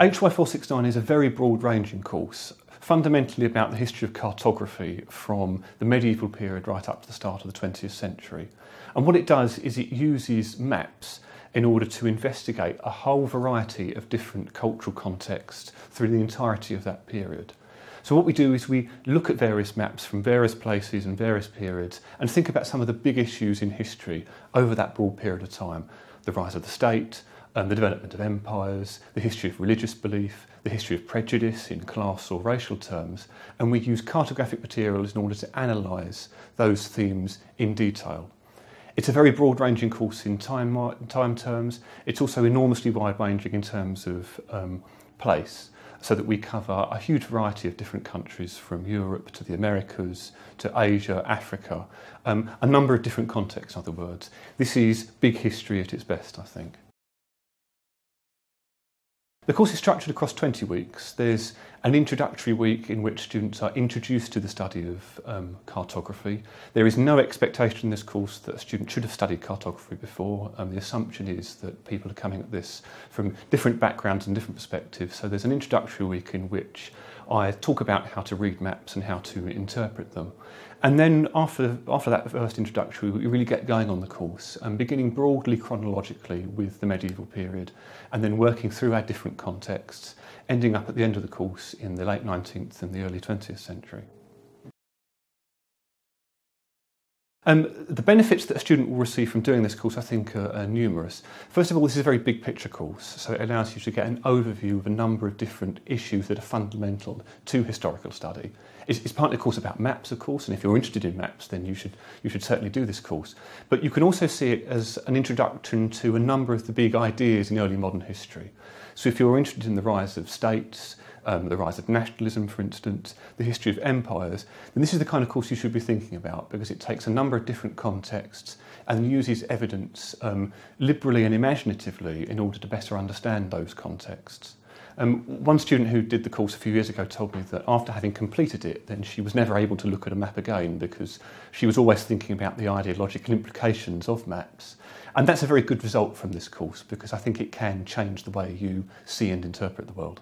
HY469 is a very broad ranging course, fundamentally about the history of cartography from the medieval period right up to the start of the 20th century. And what it does is it uses maps in order to investigate a whole variety of different cultural contexts through the entirety of that period. So what we do is we look at various maps from various places and various periods and think about some of the big issues in history over that broad period of time. The rise of the state, um, the development of empires, the history of religious belief, the history of prejudice in class or racial terms, and we use cartographic materials in order to analyse those themes in detail. It's a very broad ranging course in time, time terms. It's also enormously wide ranging in terms of um, place, so that we cover a huge variety of different countries from Europe to the Americas to Asia, Africa, um, a number of different contexts, in other words. This is big history at its best, I think. The course is structured across 20 weeks. There's an introductory week in which students are introduced to the study of um, cartography. There is no expectation in this course that a student should have studied cartography before. Um, the assumption is that people are coming at this from different backgrounds and different perspectives. So there's an introductory week in which I talk about how to read maps and how to interpret them. And then after, after that first introductory, we really get going on the course, and beginning broadly chronologically with the medieval period, and then working through our different contexts, ending up at the end of the course in the late 19th and the early 20th century. Um, the benefits that a student will receive from doing this course, I think, are, are, numerous. First of all, this is a very big picture course, so it allows you to get an overview of a number of different issues that are fundamental to historical study. It's, it's partly a course about maps, of course, and if you're interested in maps, then you should, you should certainly do this course. But you can also see it as an introduction to a number of the big ideas in early modern history. So if you're interested in the rise of states, um, the rise of nationalism, for instance, the history of empires, then this is the kind of course you should be thinking about because it takes a number of different contexts and uses evidence um, liberally and imaginatively in order to better understand those contexts. Um, one student who did the course a few years ago told me that after having completed it, then she was never able to look at a map again because she was always thinking about the ideological implications of maps. And that's a very good result from this course because I think it can change the way you see and interpret the world.